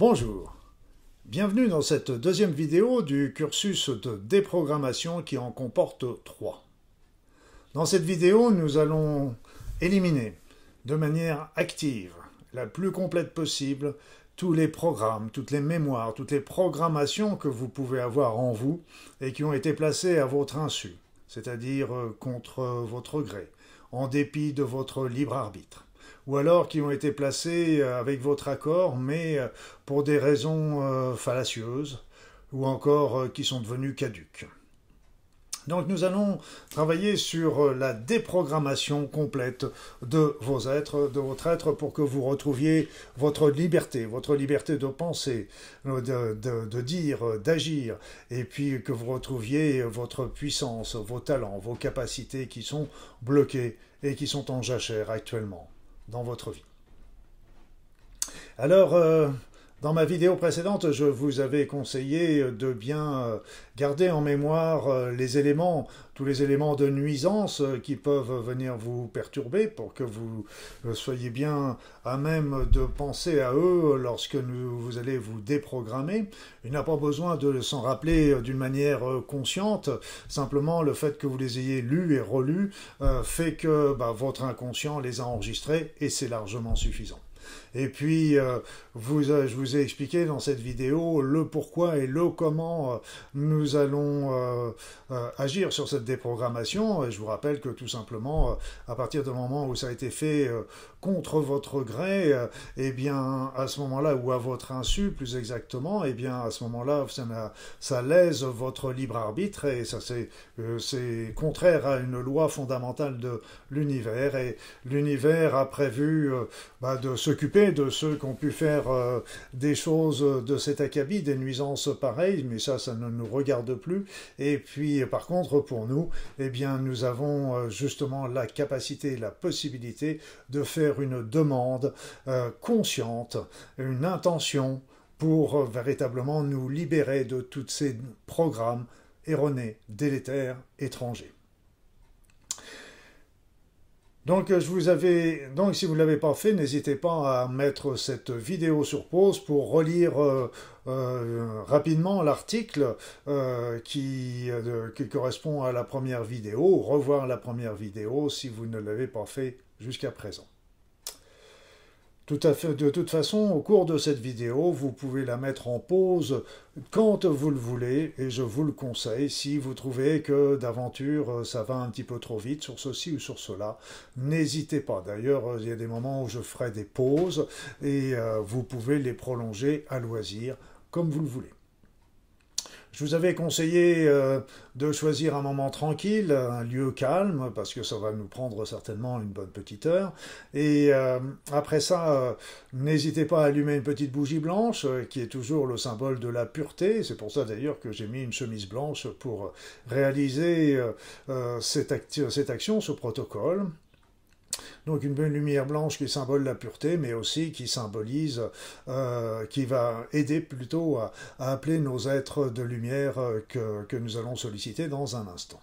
Bonjour, bienvenue dans cette deuxième vidéo du cursus de déprogrammation qui en comporte trois. Dans cette vidéo, nous allons éliminer de manière active, la plus complète possible, tous les programmes, toutes les mémoires, toutes les programmations que vous pouvez avoir en vous et qui ont été placées à votre insu, c'est-à-dire euh, contre votre gré, en dépit de votre libre arbitre ou alors qui ont été placés euh, avec votre accord, mais euh, pour des raisons euh, fallacieuses, ou encore qui sont devenus caduques. Donc nous allons travailler sur la déprogrammation complète de vos êtres, de votre être, pour que vous retrouviez votre liberté, votre liberté de penser, de, de dire, d'agir, et puis que vous retrouviez votre puissance, vos talents, vos capacités qui sont bloqués et qui sont en jachère actuellement dans votre vie. Alors, euh, dans ma vidéo précédente, je vous avais conseillé de bien euh, garder en mémoire euh, les éléments, tous les éléments de nuisance qui peuvent venir vous perturber pour que vous soyez bien à même de penser à eux lorsque vous allez vous déprogrammer. Il n'a pas besoin de s'en rappeler d'une manière consciente, simplement le fait que vous les ayez lus et relus fait que bah, votre inconscient les a enregistrés et c'est largement suffisant. Et puis, euh, euh, je vous ai expliqué dans cette vidéo le pourquoi et le comment euh, nous allons agir sur cette déprogrammation. Et je vous rappelle que tout simplement, à partir du moment où ça a été fait contre votre gré, eh bien, à ce moment-là, ou à votre insu plus exactement, eh bien, à ce moment-là, ça, ça lèse votre libre arbitre et ça c'est contraire à une loi fondamentale de l'univers. Et l'univers a prévu bah, de s'occuper de ceux qui ont pu faire euh, des choses de cet acabit, des nuisances pareilles, mais ça, ça ne nous regarde plus. Et puis, par contre, pour nous, eh bien, nous avons euh, justement la capacité, la possibilité de faire une demande euh, consciente, une intention pour véritablement nous libérer de tous ces programmes erronés, délétères, étrangers. Avais, donc si vous ne l'avez pas fait, n'hésitez pas à mettre cette vidéo sur pause pour relire euh, euh, rapidement l'article euh, qui correspond à la première vidéo, revoir la première vidéo si vous ne l'avez pas fait jusqu'à présent de toute façon, au cours de cette vidéo, vous pouvez la mettre en pause quand vous le voulez, et je vous le conseille si vous trouvez que d'aventure euh, ça va un petit peu trop vite sur ceci ou sur cela. N'hésitez pas. D'ailleurs, il y a des moments où je ferai des pauses et euh, vous pouvez les prolonger à loisir comme vous le voulez. Je vous avais conseillé euh, de choisir un moment tranquille, un lieu calme, parce que ça va nous prendre certainement une bonne petite heure. Et euh, après ça, euh, n'hésitez pas à allumer une petite bougie blanche, qui est toujours le symbole de la pureté. C'est pour ça d'ailleurs que j'ai mis une chemise blanche pour réaliser cette action, ce protocole. Donc une bonne lumière blanche qui symbole la pureté, mais aussi qui symbolise, euh, qui va aider plutôt à, appeler nos êtres de lumière euh, que nous allons solliciter dans un instant.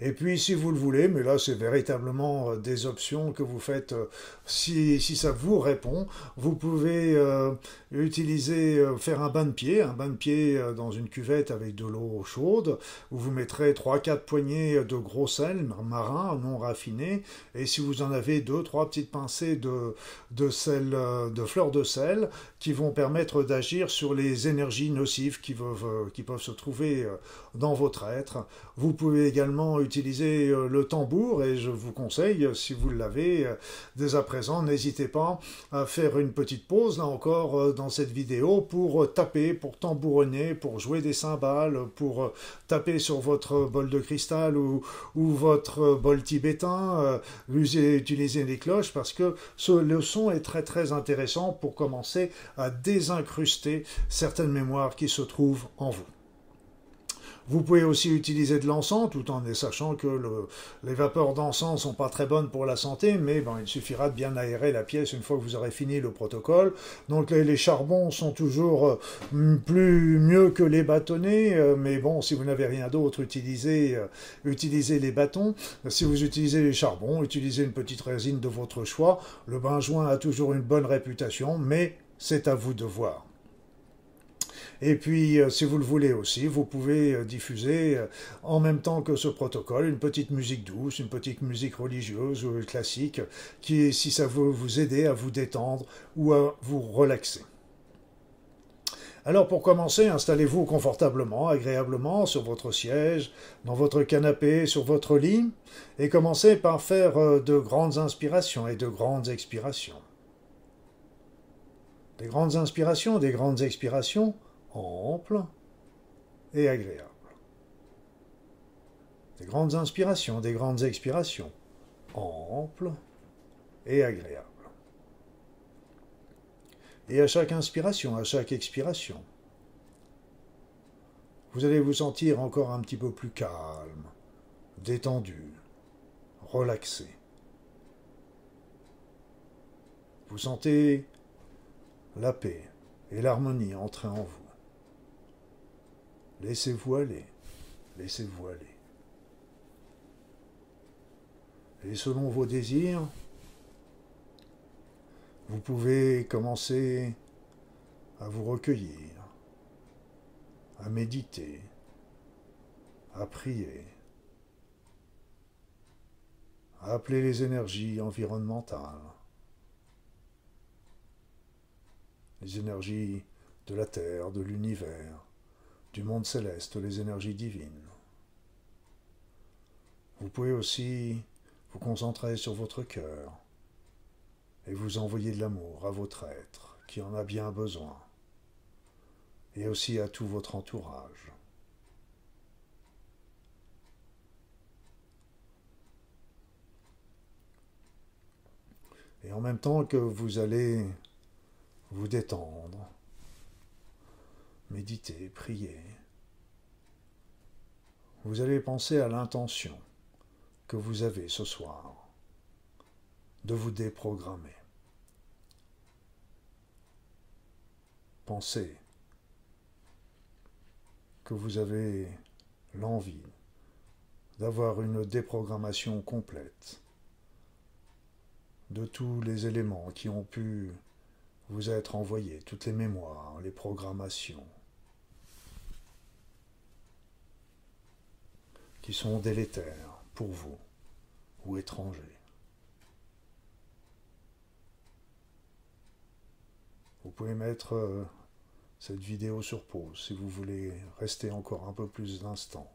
Et puis, si vous le voulez, mais là, c'est véritablement euh, des options que vous faites euh, si, si ça vous répond. Vous pouvez euh, utiliser, faire un bain de pied, un bain de pied dans une cuvette avec de l'eau chaude, où vous mettrez 3-4 poignées de gros sel marin non raffiné, et si vous en avez 2-3 petites pincées de, de, sel, de fleurs de sel, qui vont permettre d'agir sur les énergies nocives qui peuvent, qui peuvent se trouver dans votre être. Vous pouvez également utiliser euh, le tambour et je vous conseille, si vous l'avez euh, dès à présent, n'hésitez pas à faire une petite pause là encore euh, dans cette vidéo pour taper, pour tambouronner, pour jouer des cymbales, pour taper sur votre bol de cristal ou, votre bol tibétain, utiliser les cloches parce que ce, le son est très très intéressant pour commencer à désincruster certaines mémoires qui se trouvent en vous. Vous pouvez aussi utiliser de l'encens, tout en sachant que les vapeurs d'encens sont pas très bonnes pour la santé, mais il suffira de bien aérer la pièce une fois que vous aurez fini le protocole. Donc les, charbons sont toujours euh, plus mieux que les bâtonnets, euh, mais bon, si vous n'avez rien d'autre, utilisez, euh, utilisez les bâtons. Si vous utilisez les charbons, utilisez une petite résine de votre choix. Le benjoin a toujours une bonne réputation, mais c'est à vous de voir. Et puis, euh, si vous le voulez aussi, vous pouvez euh, diffuser euh, en même temps que ce protocole une petite musique douce, une petite musique religieuse ou classique, qui, si ça veut vous aider à vous détendre ou à vous relaxer. Alors pour commencer, installez-vous confortablement, agréablement sur votre siège, dans votre canapé, sur votre lit, et commencez par faire de grandes inspirations et de grandes expirations. Des grandes inspirations, des grandes expirations, ample et agréable. Des grandes inspirations, des grandes expirations, amples et agréables. Et à chaque inspiration, à chaque expiration, vous allez vous sentir encore un petit peu plus calme, détendu, relaxé. Vous sentez la paix et l'harmonie entrer en vous. Laissez-vous aller. Laissez-vous aller. Et selon vos désirs, vous pouvez commencer à vous recueillir, à méditer, à prier, à appeler les énergies environnementales, les énergies de la Terre, de l'univers, du monde céleste, les énergies divines. Vous pouvez aussi vous concentrer sur votre cœur et vous envoyer de l'amour à votre être qui en a bien besoin, et aussi à tout votre entourage. Et en même temps que vous allez vous détendre, méditer, prier, vous allez penser à l'intention que vous avez ce soir de vous déprogrammer. Pensez que vous avez l'envie d'avoir une déprogrammation complète de tous les éléments qui ont pu vous être envoyés, toutes les mémoires, les programmations, qui sont délétères pour vous ou étrangers. Vous pouvez mettre euh, cette vidéo sur pause si vous voulez rester encore un peu plus d'instants.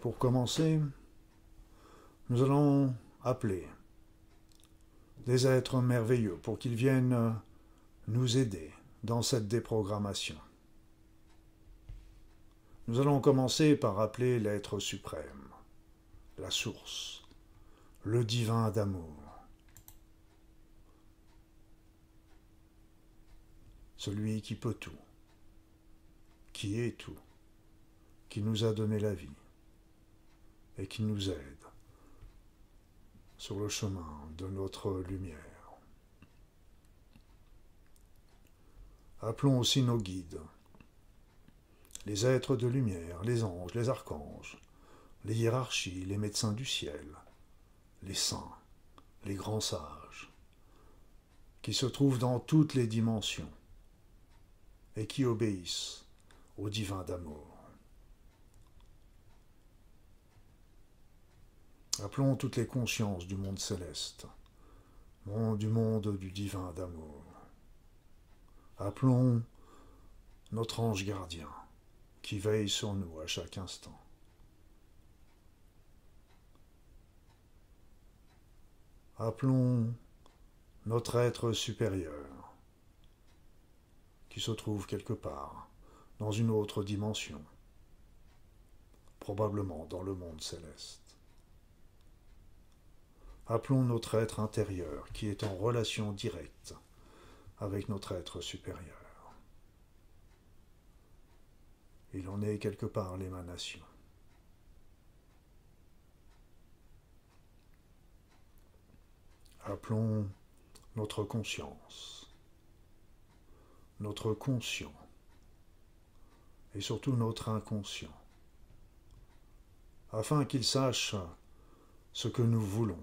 Pour commencer, nous allons appeler des êtres merveilleux pour qu'ils viennent nous aider dans cette déprogrammation. Nous allons commencer par appeler l'être suprême, la source, le divin d'amour. Celui qui peut tout, qui est tout, qui nous a donné la vie et qui nous aide sur le chemin de notre lumière. Appelons aussi nos guides, les êtres de lumière, les anges, les archanges, les hiérarchies, les médecins du ciel, les saints, les grands sages, qui se trouvent dans toutes les dimensions et qui obéissent au divin d'amour. Appelons toutes les consciences du monde céleste, du monde du divin d'amour. Appelons notre ange gardien qui veille sur nous à chaque instant. Appelons notre être supérieur qui se trouve quelque part dans une autre dimension probablement dans le monde céleste. Appelons notre être intérieur qui est en relation directe avec notre être supérieur. Il en est quelque part l'émanation. Appelons notre conscience, notre conscient et surtout notre inconscient, afin qu'il sache ce que nous voulons,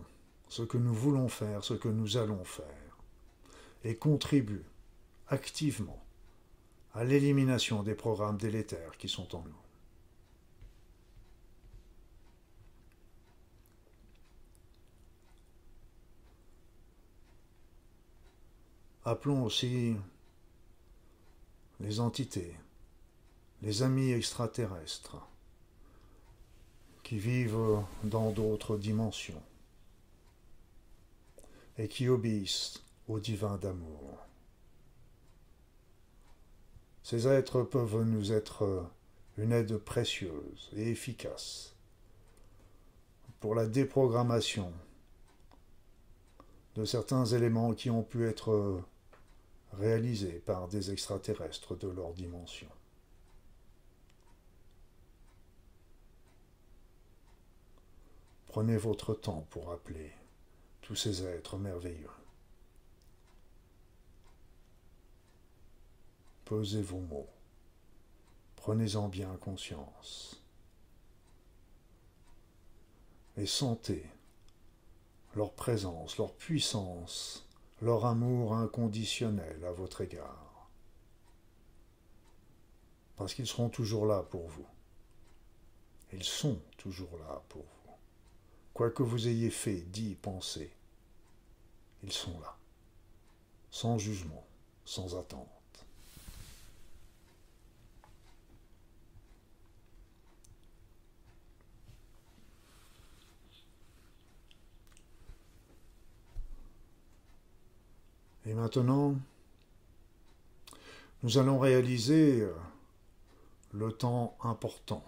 ce que nous voulons faire, ce que nous allons faire, et contribue activement à l'élimination des programmes délétères qui sont en nous. Appelons aussi les entités, les amis extraterrestres qui vivent dans d'autres dimensions et qui obéissent au divin d'amour. Ces êtres peuvent nous être une aide précieuse et efficace pour la déprogrammation de certains éléments qui ont pu être réalisés par des extraterrestres de leur dimension. Prenez votre temps pour appeler tous ces êtres merveilleux. Posez vos mots. Prenez-en bien conscience. Et sentez leur présence, leur puissance, leur amour inconditionnel à votre égard. Parce qu'ils seront toujours là pour vous. Ils sont toujours là pour vous. Quoi que vous ayez fait, dit, pensé, ils sont là, sans jugement, sans attente. Et maintenant, nous allons réaliser euh, le temps important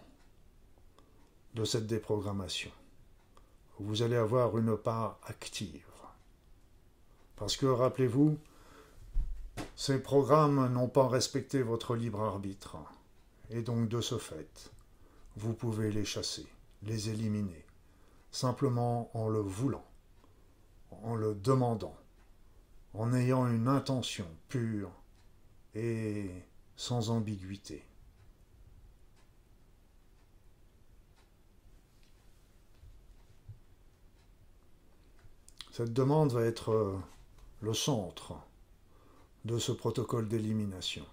de cette déprogrammation. Vous allez avoir une part active. Parce que, rappelez-vous, ces programmes n'ont pas respecté votre libre arbitre. Et donc, de ce fait, vous pouvez les chasser, les éliminer, simplement en le voulant, en le demandant en ayant une intention pure et sans ambiguïté. Cette demande va être euh, le centre de ce protocole d'élimination.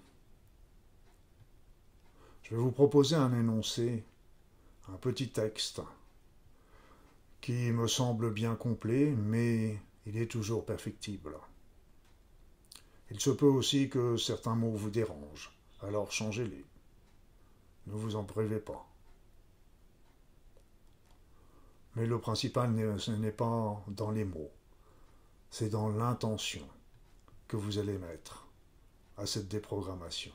Je vais vous proposer un énoncé, un petit texte, qui me semble bien complet, mais il est toujours perfectible. Il se peut aussi que certains mots vous dérangent, alors changez-les. Ne vous en privez pas. Mais le principal, ce n'est pas dans les mots, c'est dans l'intention que vous allez mettre à cette déprogrammation.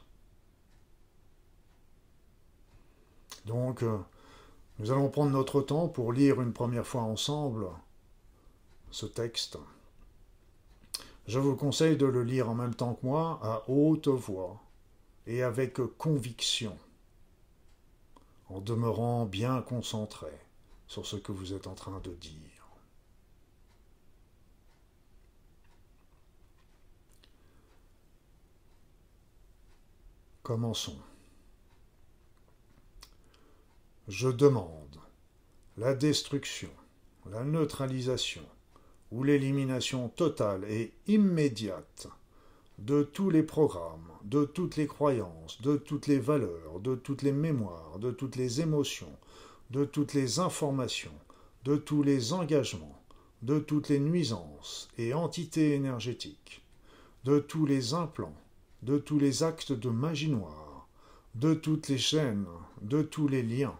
Donc, euh, nous allons prendre notre temps pour lire une première fois ensemble ce texte. Je vous conseille de le lire en même temps que moi, à haute voix et avec conviction, en demeurant bien concentré sur ce que vous êtes en train de dire. Commençons. Je demande la destruction, la neutralisation, ou l'élimination totale et immédiate de tous les programmes, de toutes les croyances, de toutes les valeurs, de toutes les mémoires, de toutes les émotions, de toutes les informations, de tous les engagements, de toutes les nuisances et entités énergétiques, de tous les implants, de tous les actes de magie noire, de toutes les chaînes, de tous les liens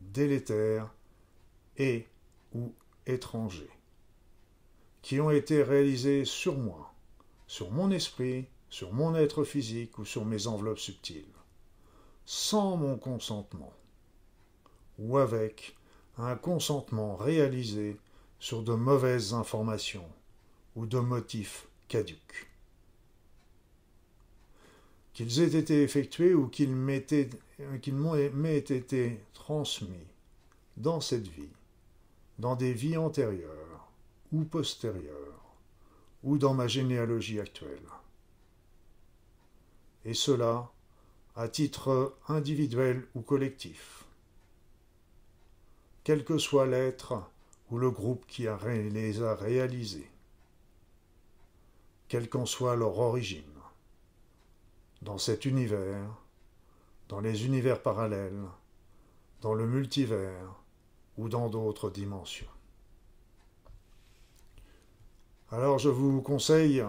délétères et ou étrangers qui ont été réalisés sur moi, sur mon esprit, sur mon être physique ou sur mes enveloppes subtiles, sans mon consentement, ou avec un consentement réalisé sur de mauvaises informations ou de motifs caducs. Qu'ils aient été effectués ou qu'ils m'aient été transmis dans cette vie, dans des vies antérieures ou postérieures, ou dans ma généalogie actuelle. Et cela à titre individuel ou collectif, quel que soit l'être ou le groupe qui les a réalisés, quelle qu'en soit leur origine, dans cet univers, dans les univers parallèles, dans le multivers ou dans d'autres dimensions. Alors je vous conseille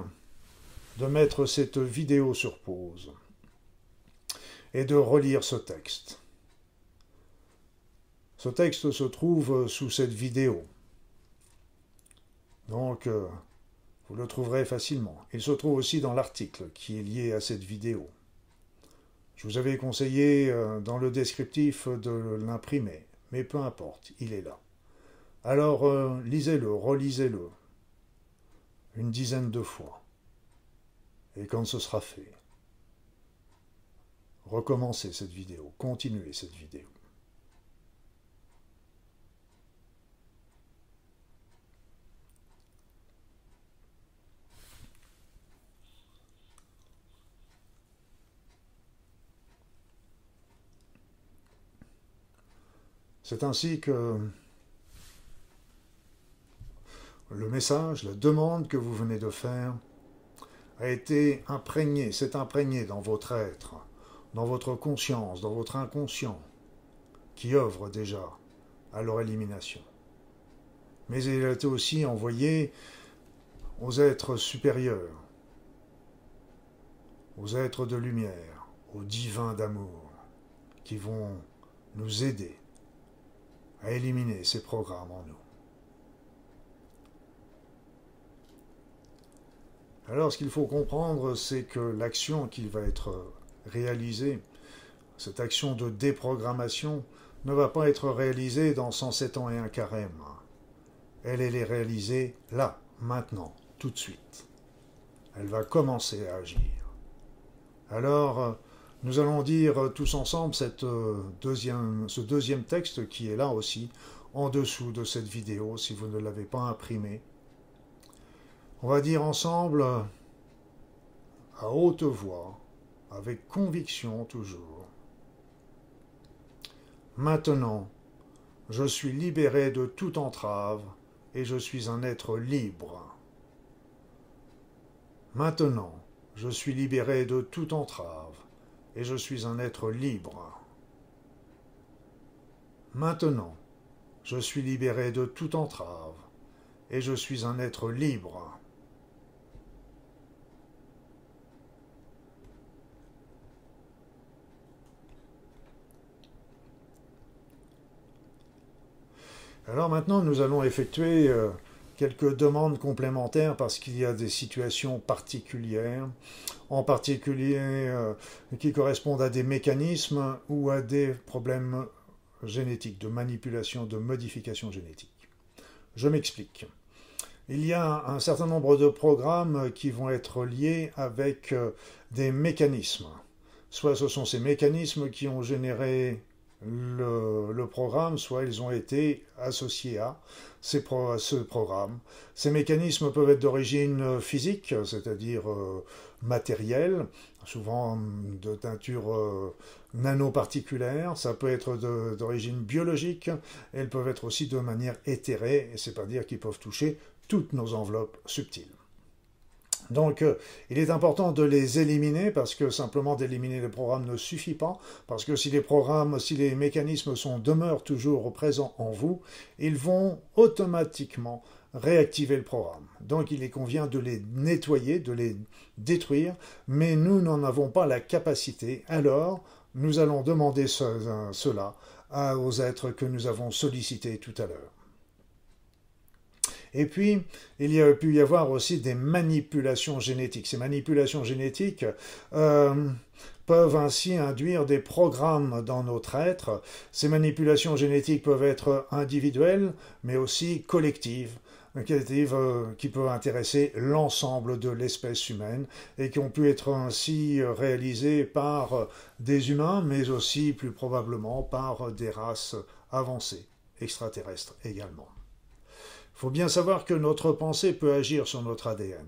de mettre cette vidéo sur pause et de relire ce texte. Ce texte se trouve sous cette vidéo. Donc, euh, vous le trouverez facilement. Il se trouve aussi dans l'article qui est lié à cette vidéo. Je vous avais conseillé euh, dans le descriptif de l'imprimer, mais peu importe, il est là. Alors, euh, lisez-le, relisez-le, une dizaine de fois. Et quand ce sera fait, recommencez cette vidéo, continuez cette vidéo. C'est ainsi que le message, la demande que vous venez de faire a été imprégné, s'est imprégné dans votre être, dans votre conscience, dans votre inconscient, qui œuvre déjà à leur élimination. Mais il a été aussi envoyé aux êtres supérieurs, aux êtres de lumière, aux divins d'amour, qui vont nous aider à éliminer ces programmes en nous. Alors ce qu'il faut comprendre, c'est que l'action qui va être réalisée, cette action de déprogrammation, ne va pas être réalisée dans 107 ans et un carême. Elle, elle est réalisée là, maintenant, tout de suite. Elle va commencer à agir. Alors, nous allons dire tous ensemble euh, ce deuxième texte qui est là aussi, en dessous de cette vidéo, si vous ne l'avez pas imprimé. On va dire ensemble, à haute voix, avec conviction toujours. Maintenant, je suis libéré de toute entrave et je suis un être libre. Maintenant, je suis libéré de toute entrave et je suis un être libre. Maintenant, je suis libéré de toute entrave, et je suis un être libre. Alors maintenant, nous allons effectuer euh, quelques demandes complémentaires parce qu'il y a des situations particulières, en particulier euh, qui correspondent à des mécanismes ou à des problèmes génétiques, de manipulation, de modification génétique. Je m'explique. Il y a un certain nombre de programmes qui vont être liés avec euh, des mécanismes. Soit ce sont ces mécanismes qui ont généré le, programme, soit ils ont été associés à, ces ce programme. Ces mécanismes peuvent être d'origine physique, c'est-à-dire euh, matérielle, souvent de teinture euh, nanoparticulaire, ça peut être d'origine biologique, elles peuvent être aussi de manière éthérée, et c'est pas dire qu'ils peuvent toucher toutes nos enveloppes subtiles. Donc, euh, il est important de les éliminer parce que simplement d'éliminer les programmes ne suffit pas. Parce que si les programmes, si les mécanismes sont, demeurent toujours présents en vous, ils vont automatiquement réactiver le programme. Donc, il convient de les nettoyer, de les détruire, mais nous n'en avons pas la capacité. Alors, nous allons demander cela aux êtres que nous avons sollicités tout à l'heure. Et puis, il y a pu y avoir aussi des manipulations génétiques. Ces manipulations génétiques euh, peuvent ainsi induire des programmes dans notre être. Ces manipulations génétiques peuvent être individuelles, mais aussi collectives. Euh, qui peut intéresser l'ensemble de l'espèce humaine et qui ont pu être ainsi réalisées par des humains, mais aussi plus probablement par des races avancées, extraterrestres également. Faut bien savoir que notre pensée peut agir sur notre ADN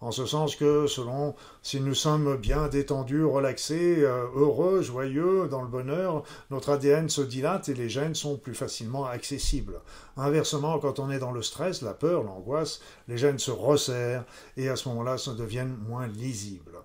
en ce sens que selon si nous sommes bien détendus, relaxés, euh, heureux, joyeux, dans le bonheur, notre ADN se dilate et les gènes sont plus facilement accessibles. Inversement, quand on est dans le stress, la peur, l'angoisse, les gènes se resserrent et à ce moment-là, ça deviennent moins lisibles.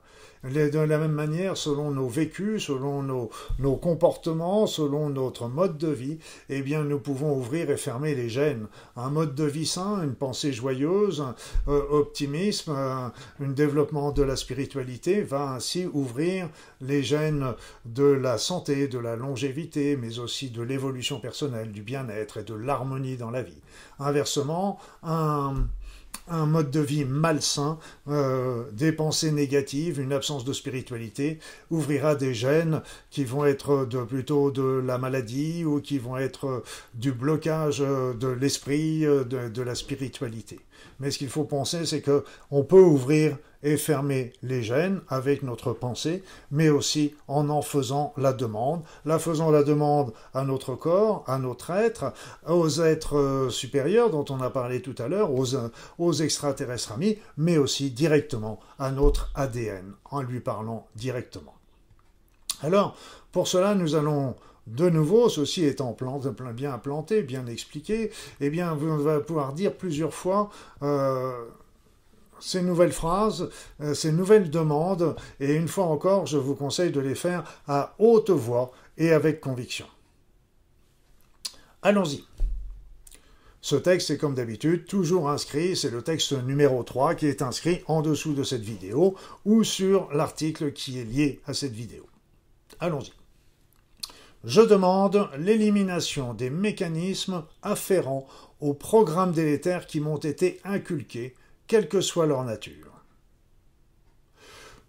De la même manière, selon nos vécus, selon nos, nos, comportements, selon notre mode de vie, eh bien, nous pouvons ouvrir et fermer les gènes. Un mode de vie sain, une pensée joyeuse, un euh, optimisme, un, un, développement de la spiritualité va ainsi ouvrir les gènes de la santé, de la longévité, mais aussi de l'évolution personnelle, du bien-être et de l'harmonie dans la vie. Inversement, un un mode de vie malsain, euh, des pensées négatives, une absence de spiritualité, ouvrira des gènes qui vont être de, plutôt de la maladie ou qui vont être du blocage de l'esprit, de, de la spiritualité. Mais ce qu'il faut penser, c'est que on peut ouvrir et fermer les gènes avec notre pensée, mais aussi en en faisant la demande, la faisant la demande à notre corps, à notre être, aux êtres euh, supérieurs dont on a parlé tout à l'heure, aux, aux extraterrestres amis, mais aussi directement à notre ADN, en lui parlant directement. Alors, pour cela, nous allons de nouveau, ceci étant bien implanté, bien expliqué, eh bien, on va pouvoir dire plusieurs fois euh, ces nouvelles phrases, euh, ces nouvelles demandes, et une fois encore, je vous conseille de les faire à haute voix et avec conviction. Allons-y. Ce texte est comme d'habitude toujours inscrit, c'est le texte numéro 3 qui est inscrit en dessous de cette vidéo ou sur l'article qui est lié à cette vidéo. Allons-y. Je demande l'élimination des mécanismes afférents aux programmes délétères qui m'ont été inculqués quelle que soit leur nature.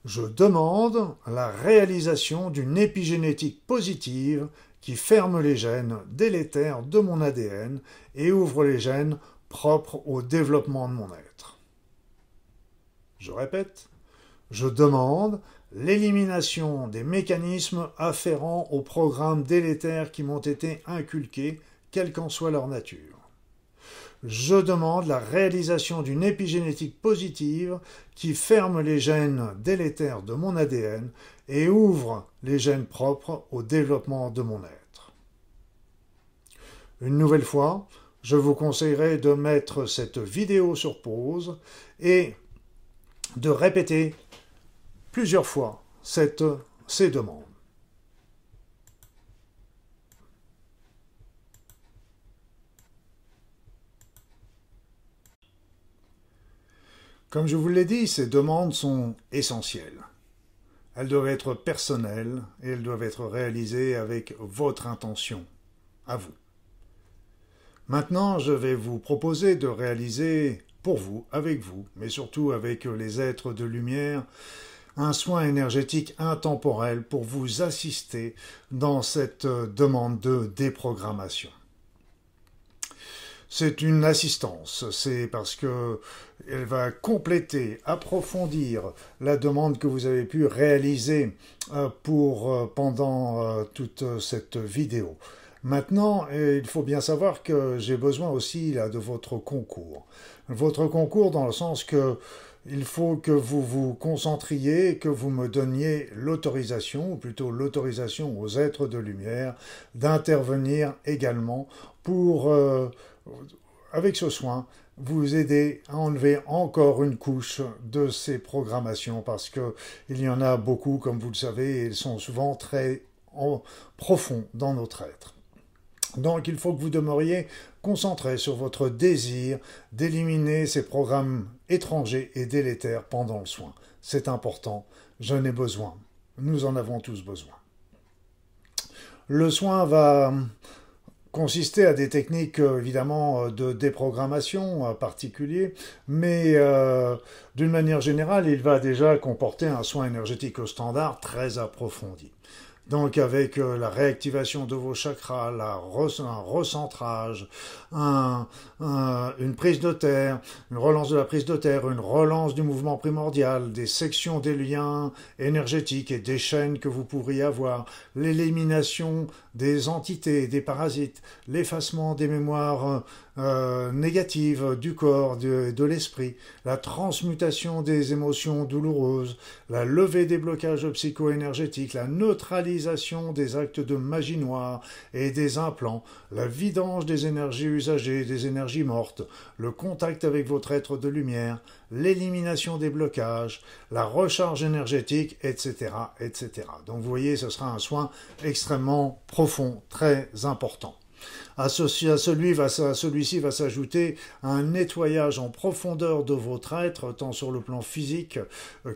Je demande la réalisation d'une épigénétique positive qui ferme les gènes délétères de mon ADN et ouvre les gènes propres au développement de mon être. Je répète, je demande l'élimination des mécanismes afférents aux programmes délétères qui m'ont été inculqués, quelle qu'en soit leur nature je demande la réalisation d'une épigénétique positive qui ferme les gènes délétères de mon ADN et ouvre les gènes propres au développement de mon être. Une nouvelle fois, je vous conseillerais de mettre cette vidéo sur pause et de répéter plusieurs fois cette, ces demandes. Comme je vous l'ai dit, ces demandes sont essentielles. Elles doivent être personnelles et elles doivent être réalisées avec votre intention, à vous. Maintenant, je vais vous proposer de réaliser pour vous, avec vous, mais surtout avec les êtres de lumière, un soin énergétique intemporel pour vous assister dans cette demande de déprogrammation c'est une assistance. C'est parce que elle va compléter, approfondir la demande que vous avez pu réaliser euh, pour euh, pendant euh, toute cette vidéo. Maintenant, il faut bien savoir que j'ai besoin aussi là, de votre concours. Votre concours dans le sens que il faut que vous vous concentriez, que vous me donniez l'autorisation, ou plutôt l'autorisation aux êtres de lumière, d'intervenir également pour avec ce soin, vous aider à enlever encore une couche de ces programmations parce que il y en a beaucoup, comme vous le savez, et elles sont souvent très profonds dans notre être. Donc il faut que vous demeuriez concentré sur votre désir d'éliminer ces programmes étrangers et délétères pendant le soin. C'est important, j'en ai besoin. Nous en avons tous besoin. Le soin va consister à des techniques euh, évidemment euh, de déprogrammation particulier, mais d'une manière générale, il va déjà comporter un soin énergétique au standard très approfondi. Donc avec euh, la réactivation de vos chakras, la un recentrage, une prise de terre, une relance de la prise de terre, une relance du mouvement primordial, des sections des liens énergétiques et des chaînes que vous pourriez avoir, l'élimination des entités, des parasites, l'effacement des mémoires euh, négatives du corps, de, de l'esprit, la transmutation des émotions douloureuses, la levée des blocages psycho-énergétiques, la neutralisation des actes de magie noire et des implants, la vidange des énergies des énergies mortes, le contact avec votre être de lumière, l'élimination des blocages, la recharge énergétique, etc., etc. Donc vous voyez, ce sera un soin extrêmement profond, très important. À, celui-ci va s'ajouter un nettoyage en profondeur de votre être, tant sur le plan physique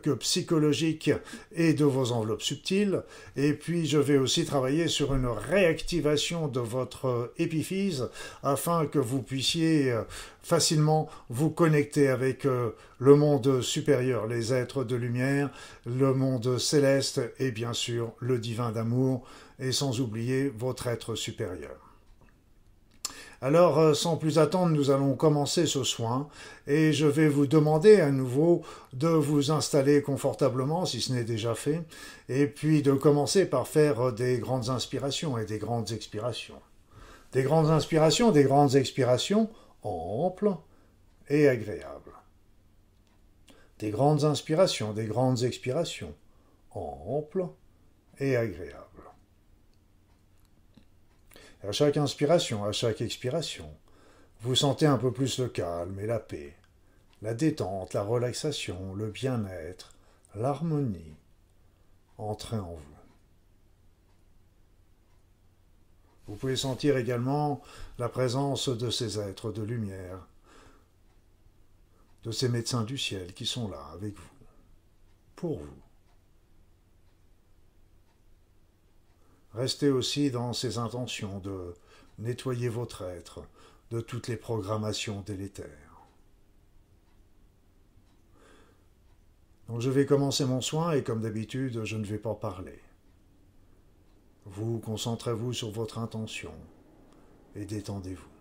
que psychologique et de vos enveloppes subtiles. Et puis je vais aussi travailler sur une réactivation de votre épiphyse afin que vous puissiez euh, facilement vous connecter avec euh, le monde supérieur, les êtres de lumière, le monde céleste et bien sûr le divin d'amour, et sans oublier votre être supérieur. Alors, euh, sans plus attendre, nous allons commencer ce soin et je vais vous demander à nouveau de vous installer confortablement, si ce n'est déjà fait, et puis de commencer par faire des grandes inspirations et des grandes expirations. Des grandes inspirations, des grandes expirations amples et agréables. Des grandes inspirations, des grandes expirations amples et agréables. À chaque inspiration, à chaque expiration, vous sentez un peu plus le calme et la paix, la détente, la relaxation, le bien-être, l'harmonie entrer en vous. Vous pouvez sentir également la présence de ces êtres de lumière, de ces médecins du ciel qui sont là avec vous, pour vous. Restez aussi dans ces intentions de nettoyer votre être de toutes les programmations délétères. Donc je vais commencer mon soin et comme d'habitude, je ne vais pas parler. Vous concentrez-vous sur votre intention et détendez-vous.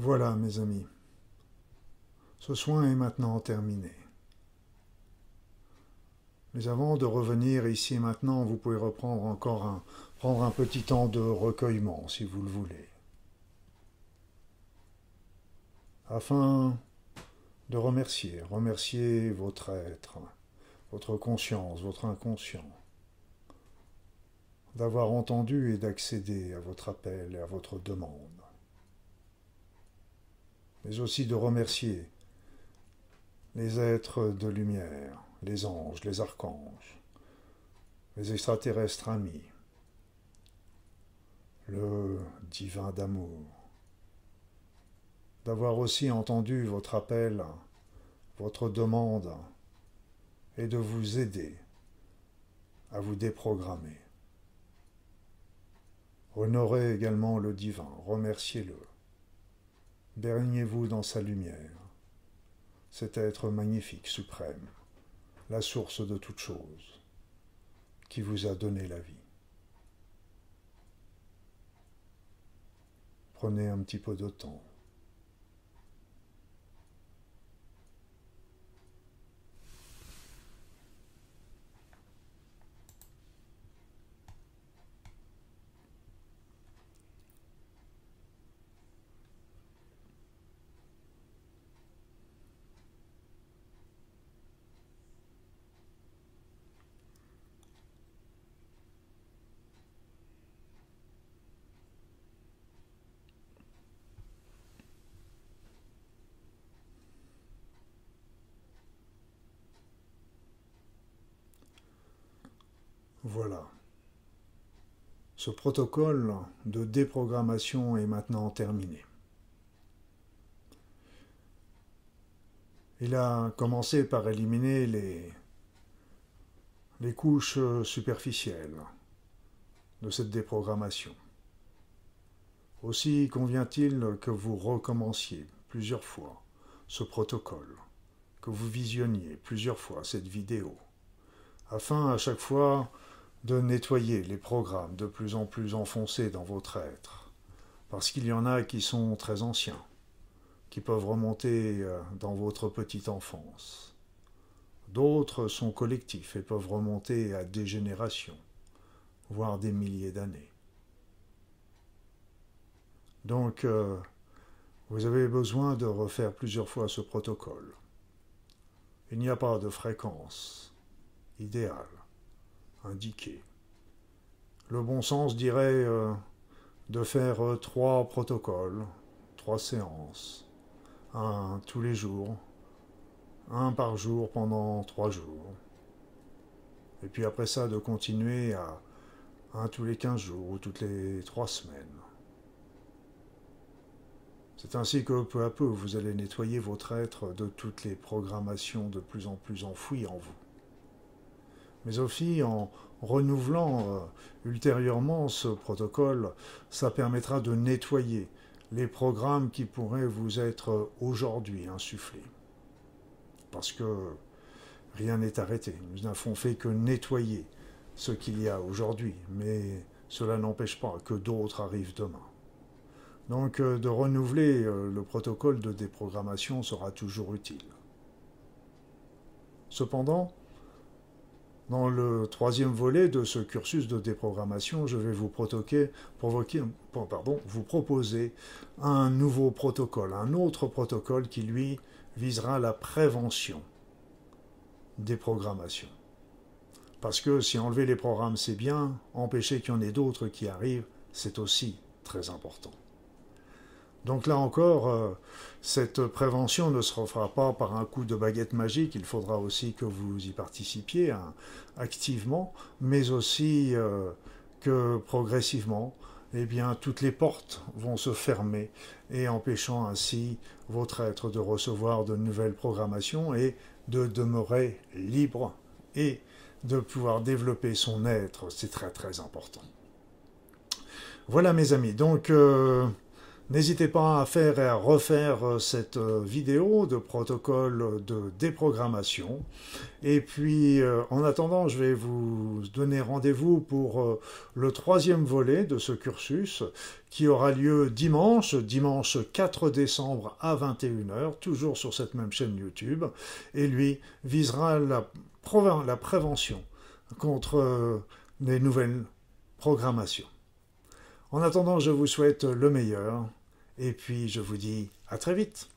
Voilà, mes amis. Ce soin est maintenant terminé. Mais avant de revenir ici et maintenant, vous pouvez reprendre encore un, prendre un petit temps de recueillement, si vous le voulez. Afin de remercier, remercier votre être, votre conscience, votre inconscient, d'avoir entendu et d'accéder à votre appel et à votre demande mais aussi de remercier les êtres de lumière, les anges, les archanges, les extraterrestres amis, le divin d'amour, d'avoir aussi entendu votre appel, votre demande, et de vous aider à vous déprogrammer. Honorez également le divin, remerciez-le baignez-vous dans sa lumière. Cet être magnifique, suprême, la source de toute chose, qui vous a donné la vie. Prenez un petit peu de temps. Voilà. Ce protocole de déprogrammation est maintenant terminé. Il a commencé par éliminer les, couches superficielles de cette déprogrammation. Aussi convient-il que vous recommenciez plusieurs fois ce protocole, que vous visionniez plusieurs fois cette vidéo, afin à chaque fois de nettoyer les programmes de plus en plus enfoncés dans votre être, parce qu'il y en a qui sont très anciens, qui peuvent remonter euh, dans votre petite enfance. D'autres sont collectifs et peuvent remonter à des générations, voire des milliers d'années. Donc, euh, vous avez besoin de refaire plusieurs fois ce protocole. Il n'y a pas de fréquence idéale indiqué. Le bon sens dirait euh, de faire euh, trois protocoles, trois séances, un tous les jours, un par jour pendant trois jours. Et puis après ça, de continuer à un tous les quinze jours ou toutes les trois semaines. C'est ainsi que peu à peu vous allez nettoyer votre être de toutes les programmations de plus en plus enfouies en vous mais aussi en renouvelant euh, ultérieurement ce protocole, ça permettra de nettoyer les programmes qui pourraient vous être aujourd'hui insufflés. Parce que rien n'est arrêté. Nous n'avons fait que nettoyer ce qu'il y a aujourd'hui, mais cela n'empêche pas que d'autres arrivent demain. Donc euh, de renouveler euh, le protocole de déprogrammation sera toujours utile. Cependant, dans le troisième volet de ce cursus de déprogrammation, je vais vous, vous proposer un nouveau protocole, un autre protocole qui, lui, visera la prévention des programmations. Parce que si enlever les programmes, c'est bien, empêcher qu'il y en ait d'autres qui arrivent, c'est aussi très important. Donc là encore, euh, cette prévention ne se refera pas par un coup de baguette magique, il faudra aussi que vous y participiez hein, activement, mais aussi euh, que progressivement, eh bien, toutes les portes vont se fermer et empêchant ainsi votre être de recevoir de nouvelles programmations et de demeurer libre et de pouvoir développer son être, c'est très très important. Voilà mes amis, donc... Euh, N'hésitez pas à faire et à refaire euh, cette euh, vidéo de protocole de déprogrammation. Et puis, euh, en attendant, je vais vous donner rendez-vous pour le troisième volet de ce cursus qui aura lieu dimanche, dimanche 4 décembre à 21h, toujours sur cette même chaîne YouTube. Et lui visera la, la prévention contre les nouvelles programmations. En attendant, je vous souhaite le meilleur et puis je vous dis à très vite.